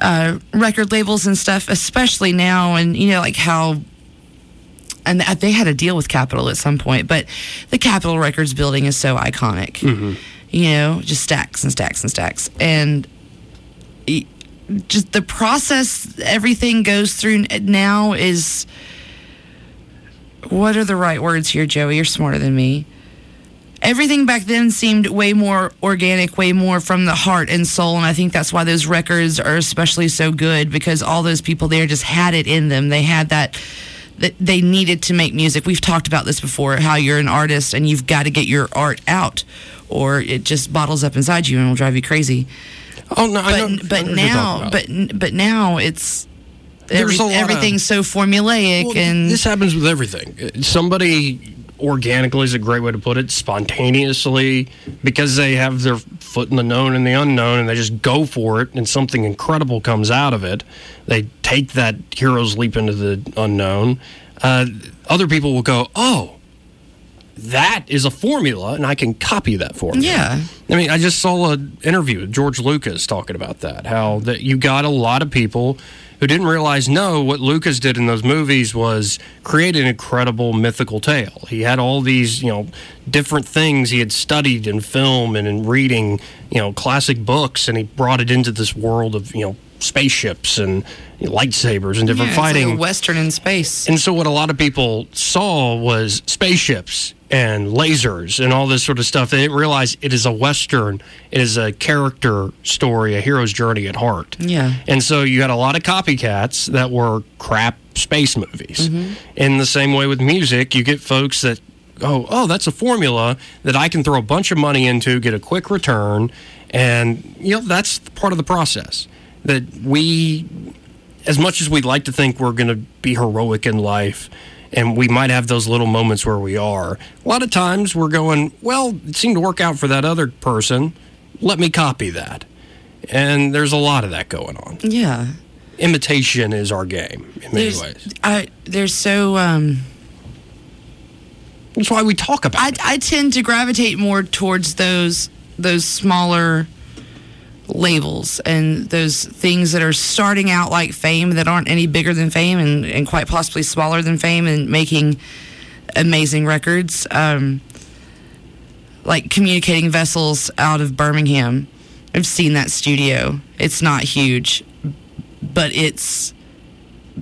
Speaker 2: uh, record labels and stuff, especially now, and you know, like how. And they had a deal with Capitol at some point, but the Capitol Records building is so iconic.
Speaker 1: Mm-hmm.
Speaker 2: You know, just stacks and stacks and stacks, and just the process everything goes through now is. What are the right words here, Joey? You're smarter than me everything back then seemed way more organic, way more from the heart and soul. And I think that's why those records are especially so good because all those people there just had it in them. They had that. That they needed to make music. We've talked about this before. How you're an artist and you've got to get your art out, or it just bottles up inside you and will drive you crazy.
Speaker 1: Oh no!
Speaker 2: But
Speaker 1: I
Speaker 2: but
Speaker 1: know what
Speaker 2: now, but but now it's every,
Speaker 1: lot of-
Speaker 2: everything's so formulaic
Speaker 1: Well,
Speaker 2: and
Speaker 1: this happens with everything. Uh, somebody organically is a great way to put it, spontaneously, because they have their foot in the known and the unknown, and they just go for it, and something incredible comes out of it. They take that hero's leap into the unknown. Uh, other people will go, "Oh, that is a formula, and I can copy that formula."
Speaker 2: Yeah.
Speaker 1: I mean, I just saw an interview with George Lucas talking about that. How that you got a lot of people who didn't realize no, what Lucas did in those movies was create an incredible mythical tale. He had all these, you know, different things he had studied in film and in reading, you know, classic books, and he brought it into this world of, you know, spaceships and lightsabers and different
Speaker 2: Yeah, like
Speaker 1: fighting.
Speaker 2: a western in space.
Speaker 1: And so what a lot of people saw was spaceships and lasers and all this sort of stuff. They didn't realize it is a western. It is a character story, a hero's journey at heart.
Speaker 2: Yeah.
Speaker 1: And so you had a lot of copycats that were crap space movies.
Speaker 2: Mm-hmm.
Speaker 1: In the same way with music, you get folks that oh, oh, that's a formula that I can throw a bunch of money into, get a quick return, and you know that's part of the process. That we as much as we'd like to think we're going to be heroic in life and we might have those little moments where we are, a lot of times we're going, well, it seemed to work out for that other person. let me copy that. And there's a lot of that going on.
Speaker 2: Yeah.
Speaker 1: Imitation is our game in many
Speaker 2: There's,
Speaker 1: ways.
Speaker 2: I, there's so. Um,
Speaker 1: That's why we talk about
Speaker 2: I,
Speaker 1: it.
Speaker 2: I tend to gravitate more towards those those smaller labels and those things that are starting out like fame that aren't any bigger than fame and, and quite possibly smaller than fame and making amazing records. Um, like communicating vessels out of birmingham. I've seen that studio. It's not huge but it's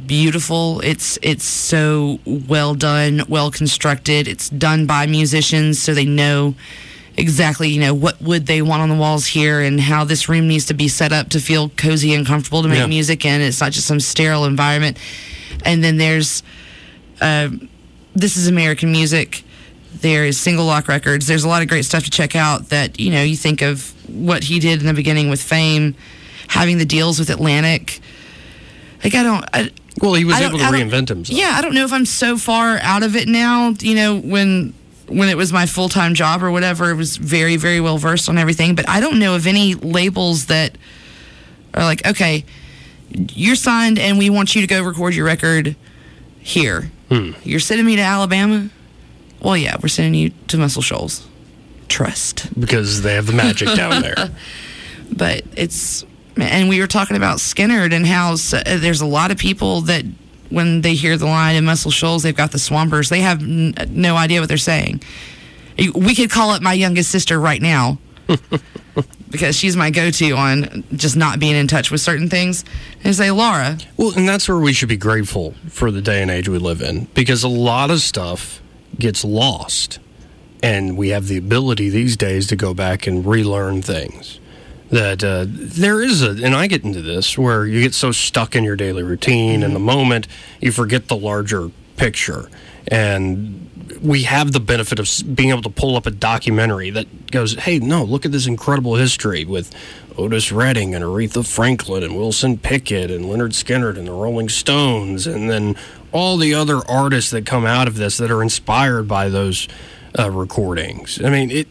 Speaker 2: beautiful. It's it's so well done well constructed. It's done by musicians so they know exactly you know what would they want on the walls here and how this room needs to be set up to feel cozy and comfortable to make
Speaker 1: Yeah.
Speaker 2: music in it's not just some sterile environment and then there's uh, this is american music there is single lock records there's a lot of great stuff to check out that you know you think of what he did in the beginning with fame having the deals with atlantic like i don't I,
Speaker 1: well, he was able to reinvent himself.
Speaker 2: yeah, I don't know if I'm so far out of it now. You know, when when it was my full time job or whatever, it was very very well versed on everything. But I don't know of any labels that are like, okay, you're signed and we want you to go record your record here.
Speaker 1: Hmm.
Speaker 2: You're sending me to Alabama. Well, yeah, we're sending you to Muscle Shoals. Trust.
Speaker 1: Because they have the magic down there.
Speaker 2: but it's and we were talking about Skynyrd and how uh, there's a lot of people that when they hear the line in Muscle Shoals, they've got the Swampers. They have n- no idea what they're saying. We could call up my youngest sister right now because she's my go-to on just not being in touch with certain things and say, Laura,
Speaker 1: Well, and that's where we should be grateful for the day and age we live in because a lot of stuff gets lost. And we have the ability these days to go back and relearn things. That uh, there is a, and I get into this where you get so stuck in your daily routine in the moment, you forget the larger picture. And we have the benefit of being able to pull up a documentary that goes, hey, no, look at this incredible history with Otis Redding and Aretha Franklin and Wilson Pickett and Lynyrd Skynyrd and the Rolling Stones, and then all the other artists that come out of this that are inspired by those uh, recordings. I mean, it,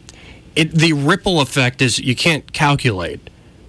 Speaker 1: it, the ripple effect is you can't calculate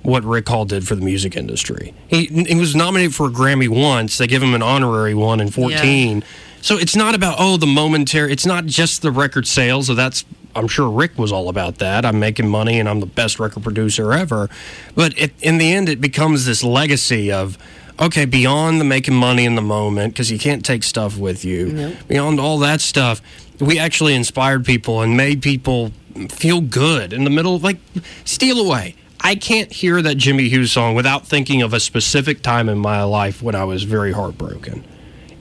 Speaker 1: what Rick Hall did for the music industry. He, he was nominated for a Grammy once. They give him an honorary one in 14. So it's not about, oh, the momentary, it's not just the record sales. So that's, I'm sure Rick was all about that. I'm making money and I'm the best record producer ever. But it, in the end, it becomes this legacy of, okay, beyond the making money in the moment, because you can't take stuff with you, beyond all that stuff, we actually inspired people and made people feel good in the middle like, steal away. I can't hear that Jimmy Hughes song without thinking of a specific time in my life when I was very heartbroken.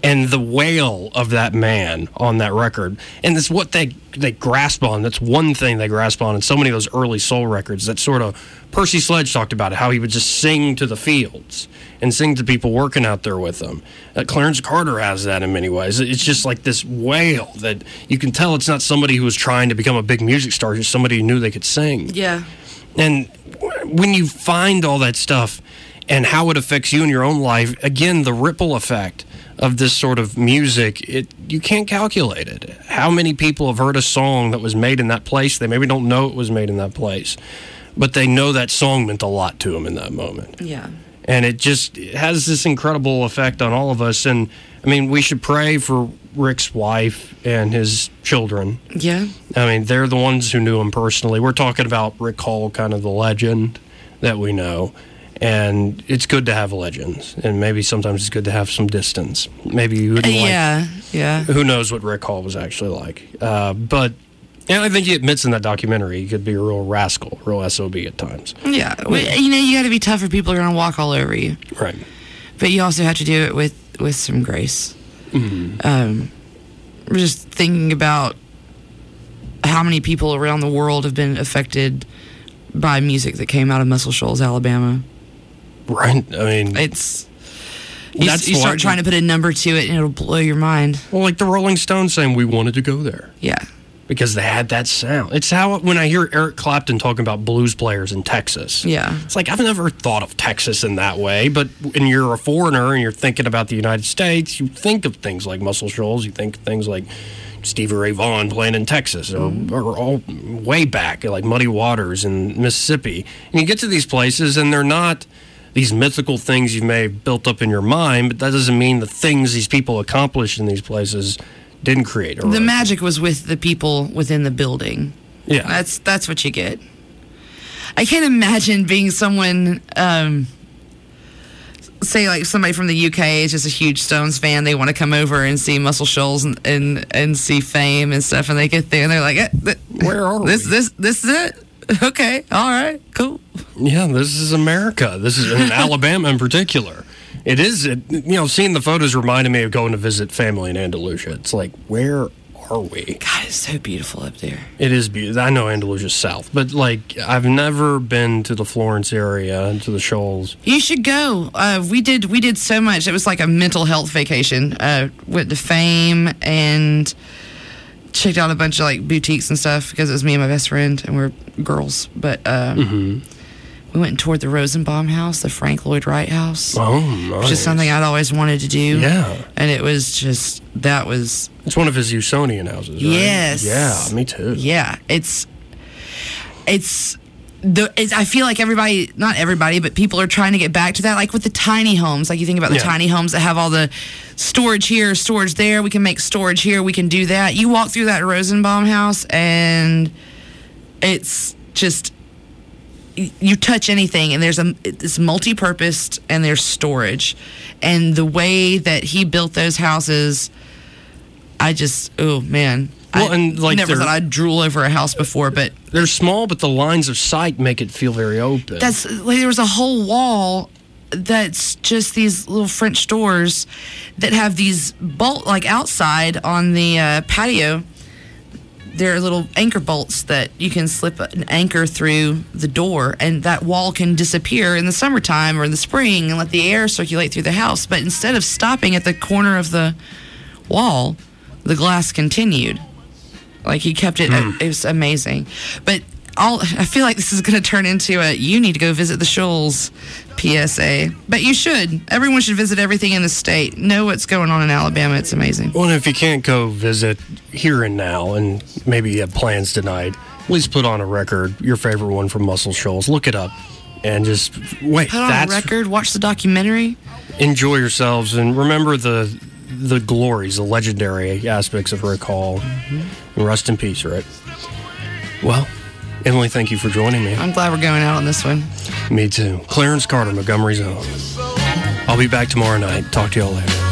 Speaker 1: And the wail of that man on that record, and it's what they they grasp on. That's one thing they grasp on in so many of those early soul records. That sort of Percy Sledge talked about it, how he would just sing to the fields and sing to people working out there with them. Uh, Clarence Carter has that in many ways. It's just like this wail that you can tell it's not somebody who was trying to become a big music star, just somebody who knew they could sing.
Speaker 2: yeah,
Speaker 1: And when you find all that stuff and how it affects you in your own life, again, the ripple effect of this sort of music, it you can't calculate it. How many people have heard a song that was made in that place? They maybe don't know it was made in that place, but they know that song meant a lot to them in that moment
Speaker 2: yeah.
Speaker 1: And it just has this incredible effect on all of us. And i mean we should pray for rick's wife and his children.
Speaker 2: Yeah.
Speaker 1: i mean they're the ones who knew him personally. We're talking about rick hall kind of the legend that we know. And it's good to have legends. And maybe sometimes it's good to have some distance. Maybe you wouldn't like
Speaker 2: yeah, yeah.
Speaker 1: who knows what rick hall was actually like. Uh, but and I think he admits in that documentary he could be a real rascal, real SOB at times.
Speaker 2: Yeah, you know, you got to be tough, or people are going to walk all over you.
Speaker 1: Right.
Speaker 2: But you also have to do it with with some grace. Um, we're just thinking about how many people around the world have been affected by music that came out of Muscle Shoals, Alabama.
Speaker 1: Right. I mean,
Speaker 2: It's you,
Speaker 1: That's
Speaker 2: you start trying to put a number to it, and it'll blow your mind.
Speaker 1: Well, like the Rolling Stones saying we wanted to go there
Speaker 2: Yeah,
Speaker 1: because they had that sound. It's how when I hear Eric Clapton talking about blues players in Texas.
Speaker 2: yeah,
Speaker 1: It's like I've never thought of Texas in that way, but when you're a foreigner and you're thinking about the United States, you think of things like Muscle Shoals, you think of things like Stevie Ray Vaughan playing in Texas, or, mm-hmm. or all way back, like Muddy Waters in Mississippi. And you get to these places, and they're not these mythical things you may have built up in your mind, but that doesn't mean the things these people accomplished in these places didn't create.
Speaker 2: The magic was with the people within the building.
Speaker 1: Yeah.
Speaker 2: That's that's what you get. I can't imagine being someone um say like somebody from the UK is just a huge Stones fan. They want to come over and see Muscle Shoals and, and and see Fame and stuff, and they get there and they're like, eh, th-
Speaker 1: Where are
Speaker 2: this
Speaker 1: we?
Speaker 2: this this is it? Okay, all right, cool.
Speaker 1: Yeah, this is America. This is in Alabama in particular. It is, it, you know, seeing the photos reminded me of going to visit family in Andalusia. It's like, where are we?
Speaker 2: God, it's so beautiful up there.
Speaker 1: It is beautiful. I know Andalusia's south, but like, I've never been to the Florence area, to the Shoals.
Speaker 2: You should go. Uh, we did we did so much. It was like a mental health vacation. Uh, went to Fame and checked out a bunch of like boutiques and stuff because it was me and my best friend and we're girls. But uh,
Speaker 1: Mm-hmm.
Speaker 2: We went and toured the Rosenbaum house, the Frank Lloyd Wright house.
Speaker 1: Oh,
Speaker 2: Which
Speaker 1: nice.
Speaker 2: is something I'd always wanted to do.
Speaker 1: Yeah.
Speaker 2: And it was just that was
Speaker 1: It's one of his Usonian houses, right?
Speaker 2: Yes.
Speaker 1: Yeah, me too.
Speaker 2: Yeah, it's it's the it's, I feel like everybody, not everybody, but people are trying to get back to that. Like with the tiny homes, like you think about the
Speaker 1: Yeah.
Speaker 2: tiny homes that have all the storage here, storage there. We can make storage here. We can do that. You walk through that Rosenbaum house, and it's just you touch anything and there's a it's multi-purposed and there's storage. And the way that he built those houses i just oh man.
Speaker 1: Well,
Speaker 2: I
Speaker 1: and, like,
Speaker 2: never thought i'd drool over a house before but
Speaker 1: They're small, but the lines of sight make it feel very open.
Speaker 2: that's like there was a whole wall that's just these little french doors that have these bolt like outside on the uh, patio there are little anchor bolts that you can slip an anchor through the door and that wall can disappear in the summertime or in the spring and let the air circulate through the house. But instead of stopping at the corner of the wall the glass continued. Like he kept it hmm. it was amazing. But all i feel like this is going to turn into a you need to go visit the shoals psa but you should everyone should visit everything in the state know what's going on in alabama it's amazing
Speaker 1: Well, and if you can't go visit here and now, and maybe you have plans tonight, at least put on a record, your favorite one from Muscle Shoals. Look it up, and just wait.
Speaker 2: put on a record watch the documentary
Speaker 1: enjoy yourselves, and remember the the glories, the legendary aspects of Rick Hall. And rest in peace, Rick. Well, Emily, thank you for joining me.
Speaker 2: i'm glad we're going out on this one
Speaker 1: Me too. Clarence Carter, Montgomery's own. I'll be back tomorrow night. Talk to y'all later.